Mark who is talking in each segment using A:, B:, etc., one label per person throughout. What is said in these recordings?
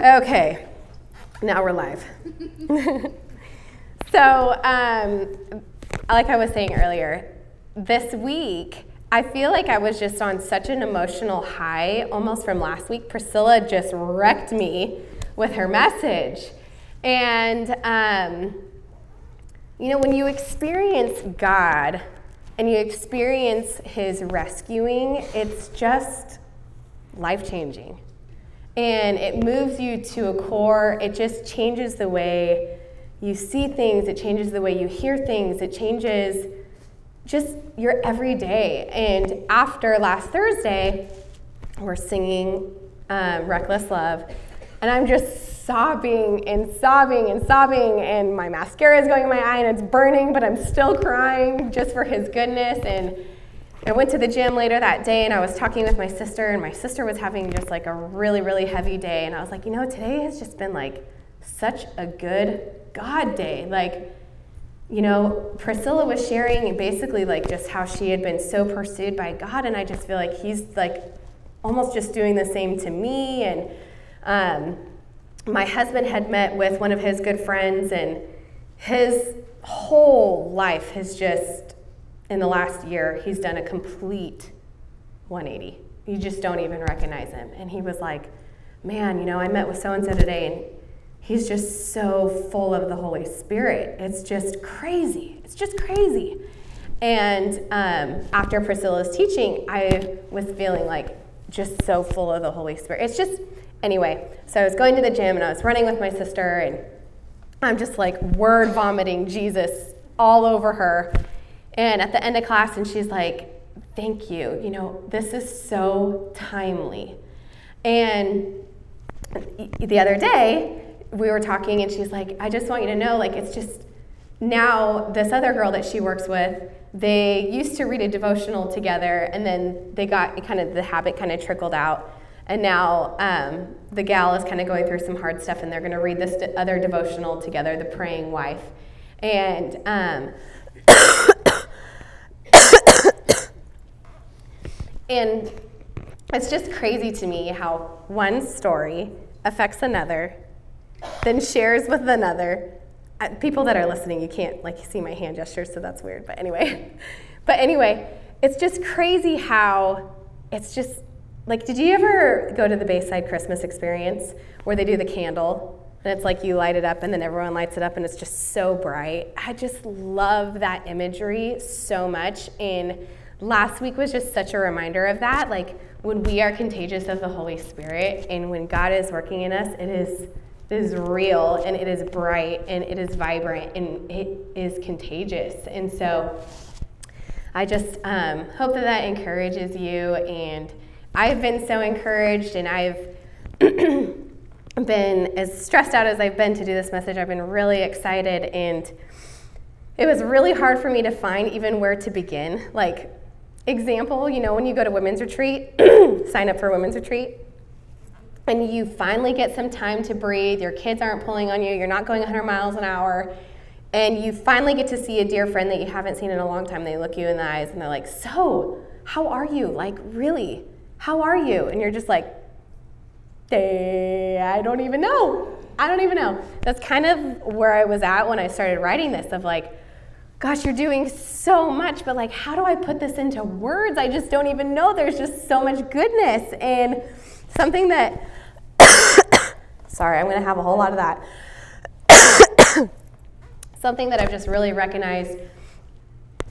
A: Okay, now we're live. so, um, like I was saying earlier, this week, I feel like I was just on such an emotional high almost from last week. Priscilla just wrecked me with her message. And, um, you know, when you experience God and you experience His rescuing, it's just life changing and it moves you to a core. It just changes the way you see things, it changes the way you hear things, it changes just your everyday. And after last Thursday, we're singing um, Reckless Love, and I'm just sobbing and sobbing and sobbing, and my mascara is going in my eye and it's burning, but I'm still crying just for His goodness. And I went to the gym later that day and I was talking with my sister, and my sister was having just like a really, really heavy day. And I was like, you know, today has just been like such a good God day. Like, you know, Priscilla was sharing basically like just how she had been so pursued by God, and I just feel like He's like almost just doing the same to me. And um, my husband had met with one of his good friends, and his whole life has just in the last year, he's done a complete 180. You just don't even recognize him. And he was like, Man, you know, I met with so and so today, and he's just so full of the Holy Spirit. It's just crazy. It's just crazy. And um, after Priscilla's teaching, I was feeling like just so full of the Holy Spirit. It's just, anyway, so I was going to the gym and I was running with my sister, and I'm just like word vomiting Jesus all over her. And at the end of class, and she's like, Thank you. You know, this is so timely. And the other day, we were talking, and she's like, I just want you to know, like, it's just now this other girl that she works with, they used to read a devotional together, and then they got kind of the habit kind of trickled out. And now um, the gal is kind of going through some hard stuff, and they're going to read this other devotional together, The Praying Wife. And um, And it's just crazy to me how one story affects another, then shares with another. People that are listening, you can't like see my hand gestures, so that's weird. But anyway, but anyway, it's just crazy how it's just like. Did you ever go to the Bayside Christmas experience where they do the candle and it's like you light it up and then everyone lights it up and it's just so bright? I just love that imagery so much in last week was just such a reminder of that. Like when we are contagious of the Holy Spirit and when God is working in us, it is it is real and it is bright and it is vibrant and it is contagious. And so I just um, hope that that encourages you. And I've been so encouraged and I've been as stressed out as I've been to do this message. I've been really excited and it was really hard for me to find even where to begin. Like, example, you know, when you go to women's retreat, sign up for a women's retreat, and you finally get some time to breathe, your kids aren't pulling on you, you're not going 100 miles an hour, and you finally get to see a dear friend that you haven't seen in a long time. They look you in the eyes and they're like, So, how are you? Like, really? How are you? And you're just like, I don't even know. I don't even know. That's kind of where I was at when I started writing this of like, gosh, you're doing so much, but like, how do I put this into words? I just don't even know. There's just so much goodness. And something that, sorry, I'm going to have a whole lot of that. something that I've just really recognized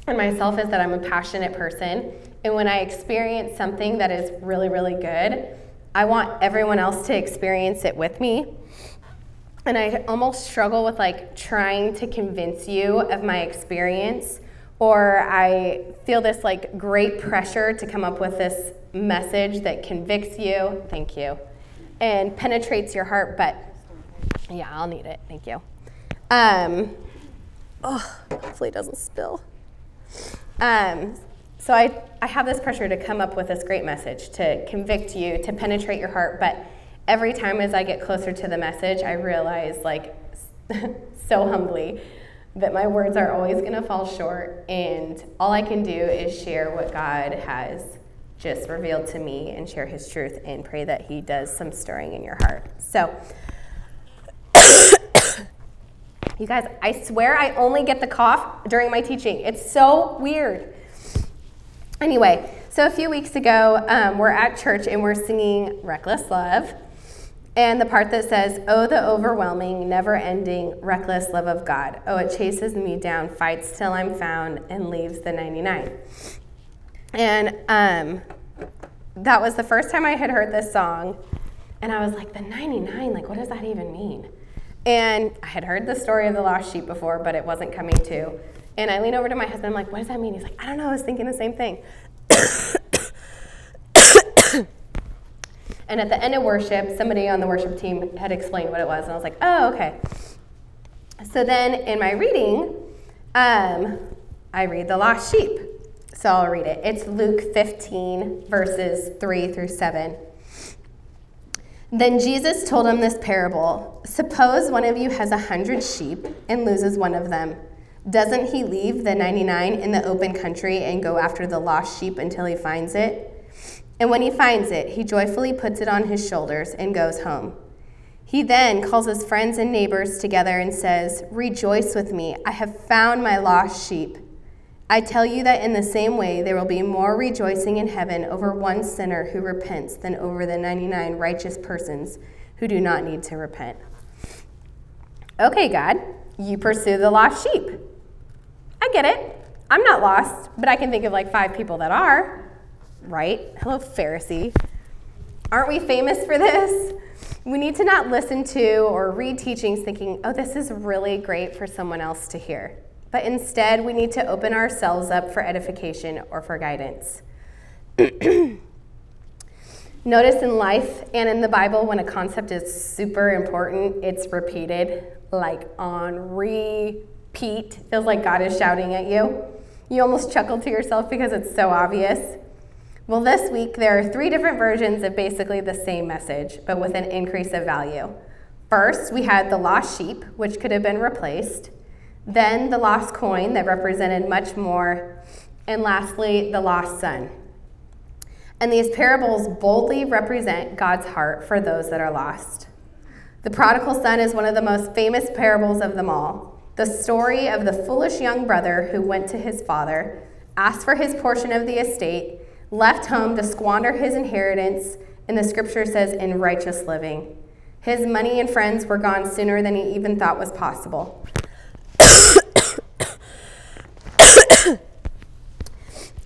A: in myself is that I'm a passionate person. And when I experience something that is really, really good, I want everyone else to experience it with me and I almost struggle with like trying to convince you of my experience or I feel this like great pressure to come up with this message that convicts you, thank you, and penetrates your heart, but yeah, I'll need it, thank you. Um, oh, hopefully it doesn't spill. Um, so I, I have this pressure to come up with this great message to convict you, to penetrate your heart, but every time as I get closer to the message, I realize, like, so humbly, that my words are always going to fall short, and all I can do is share what God has just revealed to me and share his truth and pray that he does some stirring in your heart. So, you guys, I swear I only get the cough during my teaching. It's so weird. Anyway, so a few weeks ago, um, we're at church and we're singing Reckless Love. And the part that says, Oh, the overwhelming, never ending, reckless love of God. Oh, it chases me down, fights till I'm found, and leaves the 99. And um, that was the first time I had heard this song. And I was like, The 99, like, what does that even mean? And I had heard the story of the lost sheep before, but it wasn't coming to. And I lean over to my husband, I'm like, What does that mean? He's like, I don't know, I was thinking the same thing. And at the end of worship, somebody on the worship team had explained what it was, and I was like, oh, okay. So then in my reading, um, I read the lost sheep. So I'll read it. It's Luke 15, verses 3 through 7. Then Jesus told him this parable Suppose one of you has a hundred sheep and loses one of them. Doesn't he leave the 99 in the open country and go after the lost sheep until he finds it? And when he finds it, he joyfully puts it on his shoulders and goes home. He then calls his friends and neighbors together and says, Rejoice with me, I have found my lost sheep. I tell you that in the same way, there will be more rejoicing in heaven over one sinner who repents than over the 99 righteous persons who do not need to repent. Okay, God, you pursue the lost sheep. I get it. I'm not lost, but I can think of like five people that are right? Hello, Pharisee. Aren't we famous for this? We need to not listen to or read teachings thinking, oh, this is really great for someone else to hear. But instead, we need to open ourselves up for edification or for guidance. Notice in life and in the Bible, when a concept is super important, it's repeated like on repeat. Feels like God is shouting at you. You almost chuckle to yourself because it's so obvious. Well, this week there are three different versions of basically the same message, but with an increase of value. First, we had the lost sheep, which could have been replaced, then the lost coin that represented much more, and lastly, the lost son. And these parables boldly represent God's heart for those that are lost. The prodigal son is one of the most famous parables of them all. The story of the foolish young brother who went to his father, asked for his portion of the estate, left home to squander his inheritance, and the scripture says, in righteous living. His money and friends were gone sooner than he even thought was possible.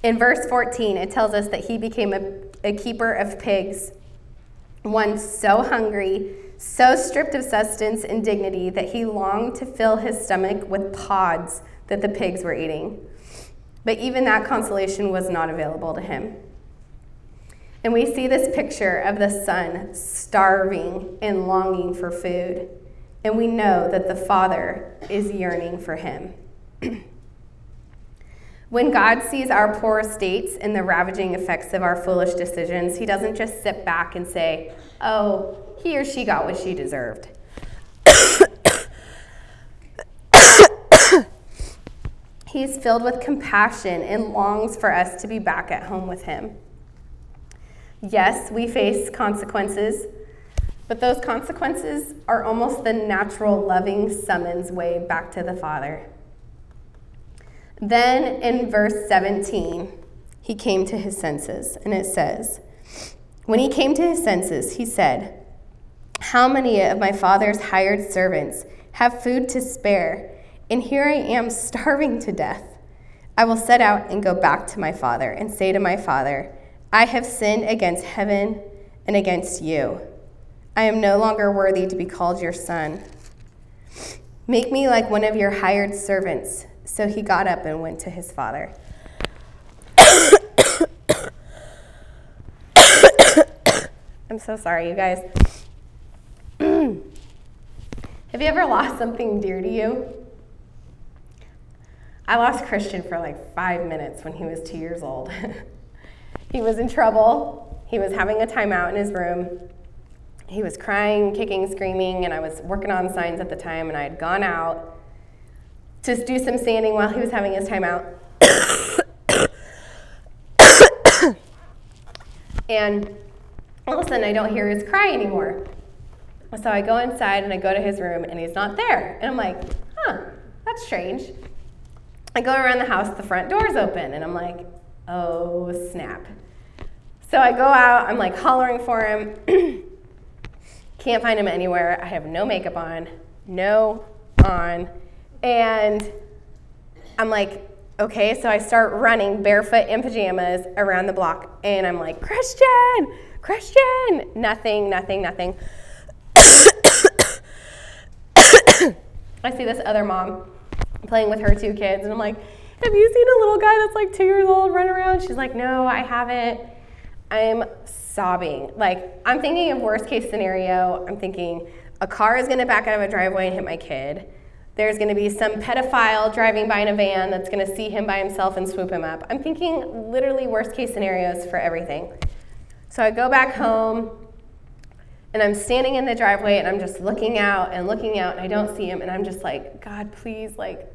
A: in verse 14, it tells us that he became a, a keeper of pigs, one so hungry, so stripped of sustenance and dignity that he longed to fill his stomach with pods that the pigs were eating. But even that consolation was not available to him. And we see this picture of the son starving and longing for food. And we know that the father is yearning for him. when God sees our poor states and the ravaging effects of our foolish decisions, he doesn't just sit back and say, oh, he or she got what she deserved. He's filled with compassion and longs for us to be back at home with Him. Yes, we face consequences, but those consequences are almost the natural, loving summons way back to the Father. Then in verse 17, he came to his senses, and it says, When he came to his senses, he said, How many of my father's hired servants have food to spare? And here I am starving to death. I will set out and go back to my father and say to my father, I have sinned against heaven and against you. I am no longer worthy to be called your son. Make me like one of your hired servants. So he got up and went to his father. I'm so sorry, you guys. Have you ever lost something dear to you? I lost Christian for like five minutes when he was two years old. he was in trouble. He was having a timeout in his room. He was crying, kicking, screaming, and I was working on signs at the time, and I had gone out to do some sanding while he was having his timeout. And all of a sudden, I don't hear his cry anymore. So I go inside and I go to his room, and he's not there. And I'm like, huh, that's strange. I go around the house, the front door's open, and I'm like, oh snap. So I go out, I'm like hollering for him. Can't find him anywhere. I have no makeup on, no on. And I'm like, okay, so I start running barefoot in pajamas around the block. And I'm like, Christian, Christian. Nothing, nothing, nothing. I see this other mom playing with her two kids. And I'm like, have you seen a little guy that's like two years old run around? She's like, no, I haven't. I'm sobbing. Like, I'm thinking of worst case scenario. I'm thinking a car is going to back out of a driveway and hit my kid. There's going to be some pedophile driving by in a van that's going to see him by himself and swoop him up. I'm thinking literally worst case scenarios for everything. So I go back home and I'm standing in the driveway and I'm just looking out and looking out and I don't see him and I'm just like, God, please, like,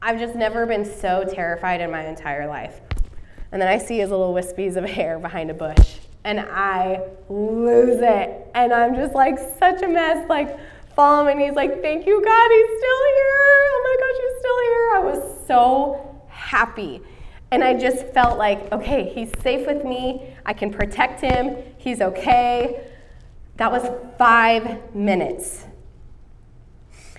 A: I've just never been so terrified in my entire life. And then I see his little wispies of hair behind a bush and I lose it. And I'm just like such a mess, like follow him and he's like, thank you God, he's still here. Oh my gosh, he's still here. I was so happy. And I just felt like, okay, he's safe with me. I can protect him. He's okay. That was five minutes.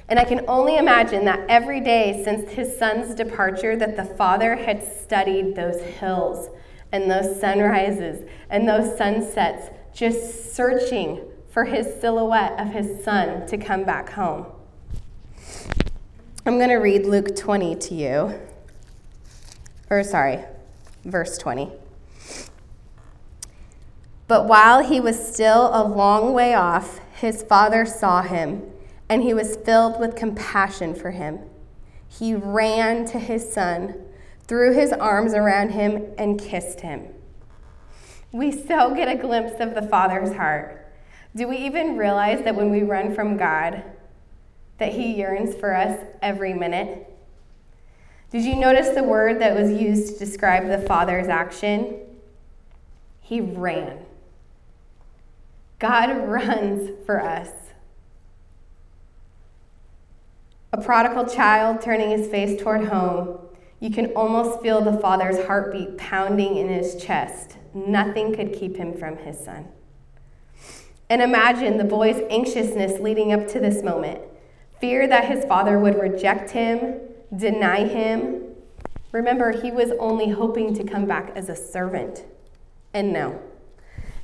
A: And I can only imagine that every day since his son's departure that the father had studied those hills and those sunrises and those sunsets, just searching for his silhouette of his son to come back home. I'm going to read Luke 20 to you. Or, sorry, verse 20. But while he was still a long way off, his father saw him and he was filled with compassion for him. He ran to his son, threw his arms around him, and kissed him. We so get a glimpse of the Father's heart. Do we even realize that when we run from God, that He yearns for us every minute? Did you notice the word that was used to describe the Father's action? He ran. God runs for us. A prodigal child turning his face toward home, you can almost feel the father's heartbeat pounding in his chest. Nothing could keep him from his son. And imagine the boy's anxiousness leading up to this moment fear that his father would reject him, deny him. Remember, he was only hoping to come back as a servant. And no,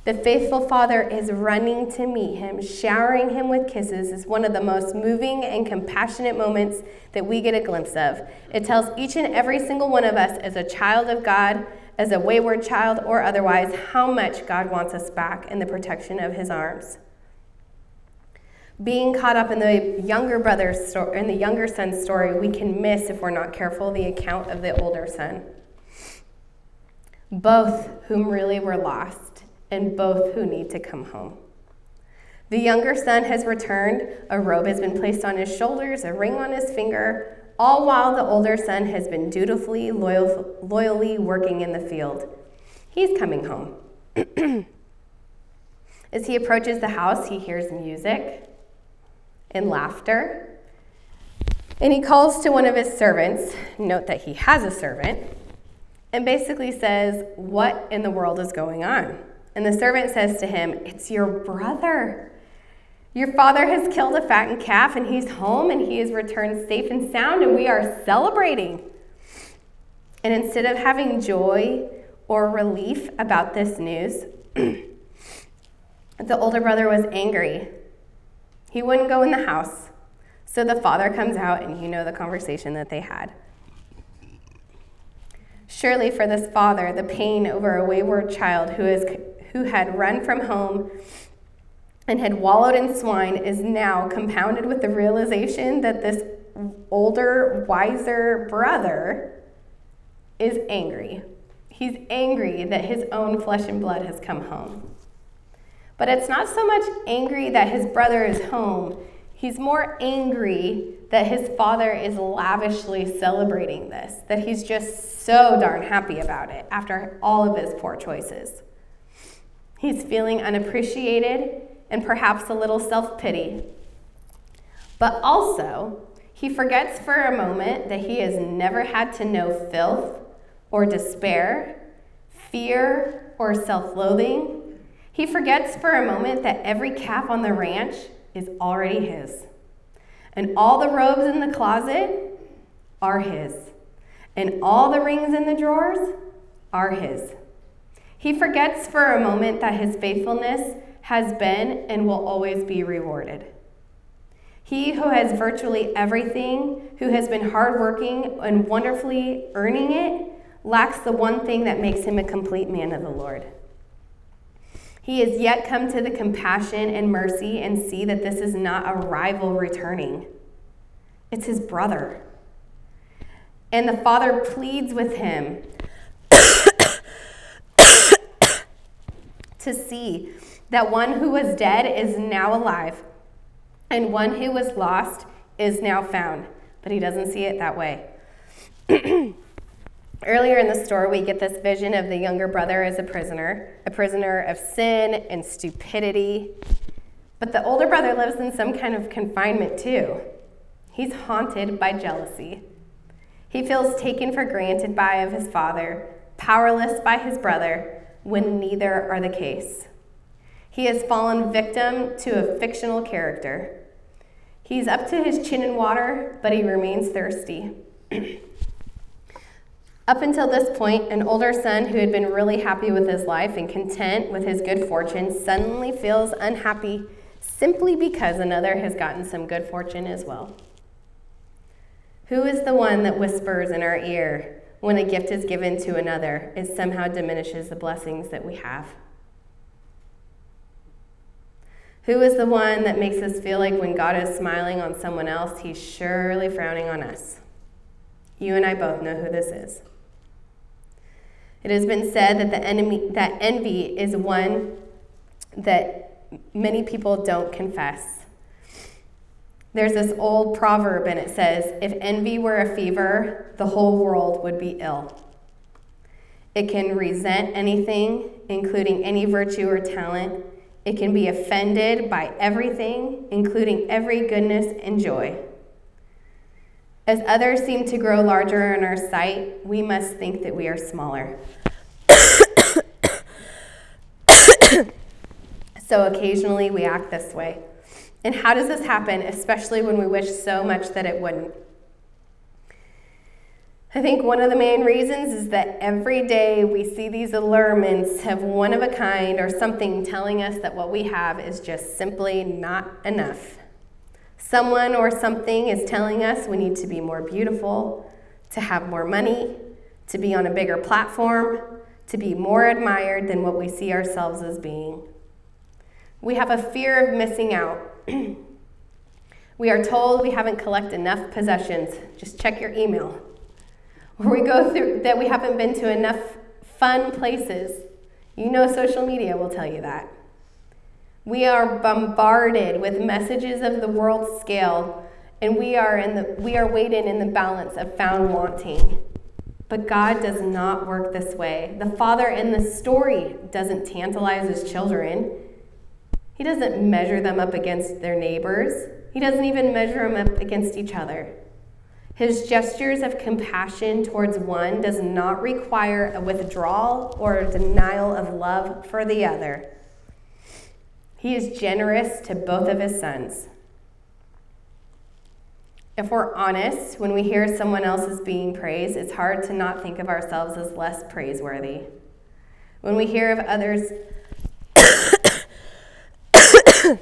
A: the faithful father is running to meet him, showering him with kisses, is one of the most moving and compassionate moments that we get a glimpse of. It tells each and every single one of us, as a child of God, as a wayward child or otherwise, how much God wants us back in the protection of his arms. Being caught up in the younger brother's story, in the younger son's story, we can miss, if we're not careful, the account of the older son. Both whom really were lost and both who need to come home. The younger son has returned, a robe has been placed on his shoulders, a ring on his finger, all while the older son has been dutifully, loyal, loyally working in the field. He's coming home. As he approaches the house, he hears music and laughter. And he calls to one of his servants, note that he has a servant, and basically says, What in the world is going on? And the servant says to him, It's your brother. Your father has killed a fattened calf, and he's home, and he has returned safe and sound, and we are celebrating. And instead of having joy or relief about this news, the older brother was angry. He wouldn't go in the house. So the father comes out, and you know the conversation that they had. Surely, for this father, the pain over a wayward child who is who had run from home and had wallowed in swine is now compounded with the realization that this older, wiser brother is angry. He's angry that his own flesh and blood has come home. But it's not so much angry that his brother is home, he's more angry that his father is lavishly celebrating this, that he's just so darn happy about it after all of his poor choices. He's feeling unappreciated and perhaps a little self pity. But also, he forgets for a moment that he has never had to know filth or despair, fear or self loathing. He forgets for a moment that every calf on the ranch is already his. And all the robes in the closet are his. And all the rings in the drawers are his. He forgets for a moment that his faithfulness has been and will always be rewarded. He who has virtually everything, who has been hardworking and wonderfully earning it, lacks the one thing that makes him a complete man of the Lord. He has yet come to the compassion and mercy and see that this is not a rival returning, it's his brother. And the father pleads with him to see that one who was dead is now alive and one who was lost is now found. But he doesn't see it that way. Earlier in the story, we get this vision of the younger brother as a prisoner, a prisoner of sin and stupidity. But the older brother lives in some kind of confinement too. He's haunted by jealousy. He feels taken for granted by of his father, powerless by his brother, when neither are the case. He has fallen victim to a fictional character. He's up to his chin in water, but he remains thirsty. up until this point, an older son who had been really happy with his life and content with his good fortune suddenly feels unhappy simply because another has gotten some good fortune as well. Who is the one that whispers in our ear when a gift is given to another, it somehow diminishes the blessings that we have? Who is the one that makes us feel like when God is smiling on someone else, he's surely frowning on us? You and I both know who this is. It has been said that the enemy that envy is one that many people don't confess. There's this old proverb and it says, if envy were a fever, the whole world would be ill. It can resent anything, including any virtue or talent it can be offended by everything, including every goodness and joy. As others seem to grow larger in our sight, we must think that we are smaller. so occasionally we act this way. And how does this happen, especially when we wish so much that it wouldn't? I think one of the main reasons is that every day we see these allurements of one of a kind or something telling us that what we have is just simply not enough. Someone or something is telling us we need to be more beautiful, to have more money, to be on a bigger platform, to be more admired than what we see ourselves as being. We have a fear of missing out. we are told we haven't collected enough possessions. Just check your email Or we go through that we haven't been to enough fun places. You know, social media will tell you that. We are bombarded with messages of the world scale, and we are, in the, we are weighted in the balance of found wanting. But God does not work this way. The father in the story doesn't tantalize his children. He doesn't measure them up against their neighbors. He doesn't even measure them up against each other. His gestures of compassion towards one does not require a withdrawal or a denial of love for the other. He is generous to both of his sons. If we're honest, when we hear someone else is being praised, it's hard to not think of ourselves as less praiseworthy. When we hear of others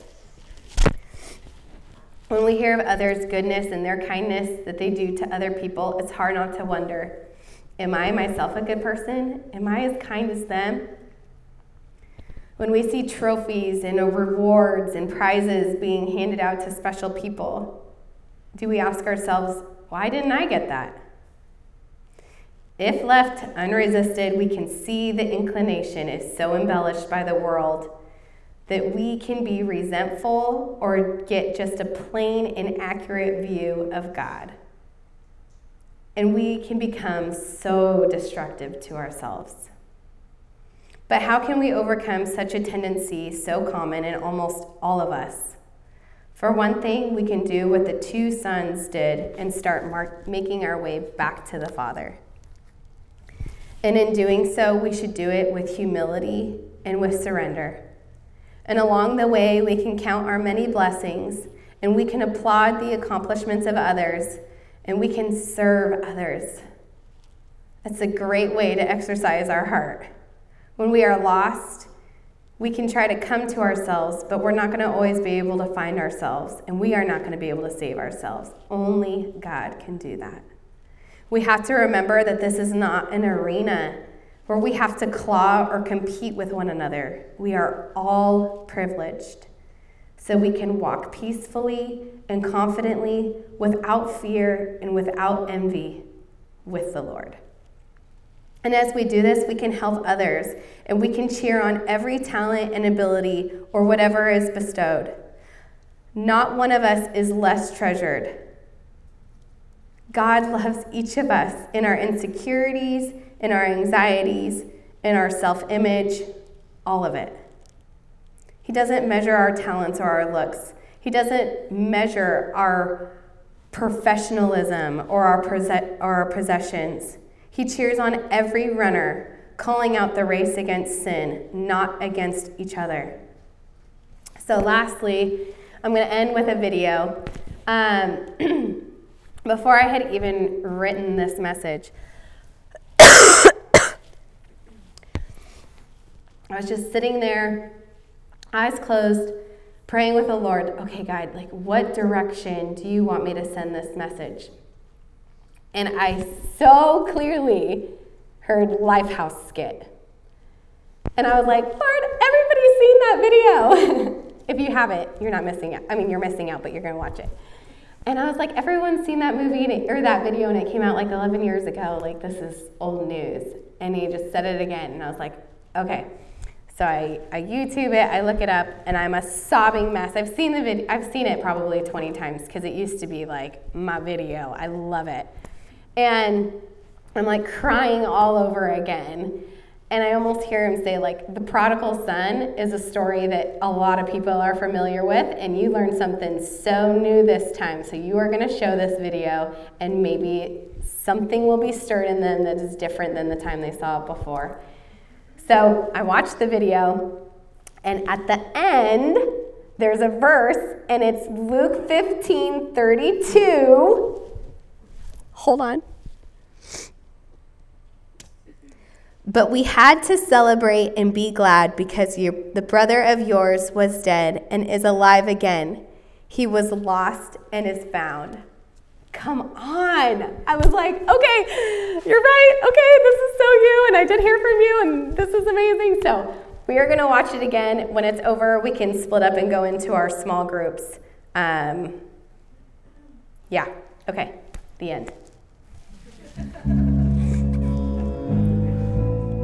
A: When we hear of others' goodness and their kindness that they do to other people, it's hard not to wonder Am I myself a good person? Am I as kind as them? When we see trophies and rewards and prizes being handed out to special people, do we ask ourselves, why didn't I get that? If left unresisted, we can see the inclination is so embellished by the world that we can be resentful or get just a plain inaccurate view of God. And we can become so destructive to ourselves. But how can we overcome such a tendency so common in almost all of us? For one thing, we can do what the two sons did and start mar- making our way back to the Father. And in doing so, we should do it with humility and with surrender. And along the way, we can count our many blessings and we can applaud the accomplishments of others and we can serve others. That's a great way to exercise our heart. When we are lost, we can try to come to ourselves, but we're not going to always be able to find ourselves, and we are not going to be able to save ourselves. Only God can do that. We have to remember that this is not an arena where we have to claw or compete with one another. We are all privileged. So we can walk peacefully and confidently, without fear and without envy, with the Lord. And as we do this, we can help others and we can cheer on every talent and ability or whatever is bestowed. Not one of us is less treasured. God loves each of us in our insecurities, in our anxieties, in our self image, all of it. He doesn't measure our talents or our looks, He doesn't measure our professionalism or our, or our possessions. He cheers on every runner, calling out the race against sin, not against each other. So, lastly, I'm going to end with a video. Um, before I had even written this message, was just sitting there, eyes closed, praying with the Lord. Okay, God, like, what direction do you want me to send this message? and I so clearly heard Lifehouse skit. And I was like, Lord, everybody's seen that video. if you haven't, you're not missing out. I mean, you're missing out, but you're going to watch it. And I was like, everyone's seen that movie or that video, and it came out like 11 years ago. Like, this is old news. And he just said it again. And I was like, okay. So I, I YouTube it, I look it up, and I'm a sobbing mess. I've seen the video, I've seen it probably 20 times because it used to be like my video. I love it. And I'm like crying all over again. And I almost hear him say, like, the prodigal son is a story that a lot of people are familiar with, and you learned something so new this time. So you are going to show this video, and maybe something will be stirred in them that is different than the time they saw it before. So I watched the video, and at the end, there's a verse, and it's Luke 15 32. Hold on. But we had to celebrate and be glad because the brother of yours was dead and is alive again. He was lost and is found. Come on. I was like, okay, you're right. Okay, this is so you. And I did hear from you, and this is amazing. So we are going to watch it again. When it's over, we can split up and go into our small groups. Um, yeah, okay, the end.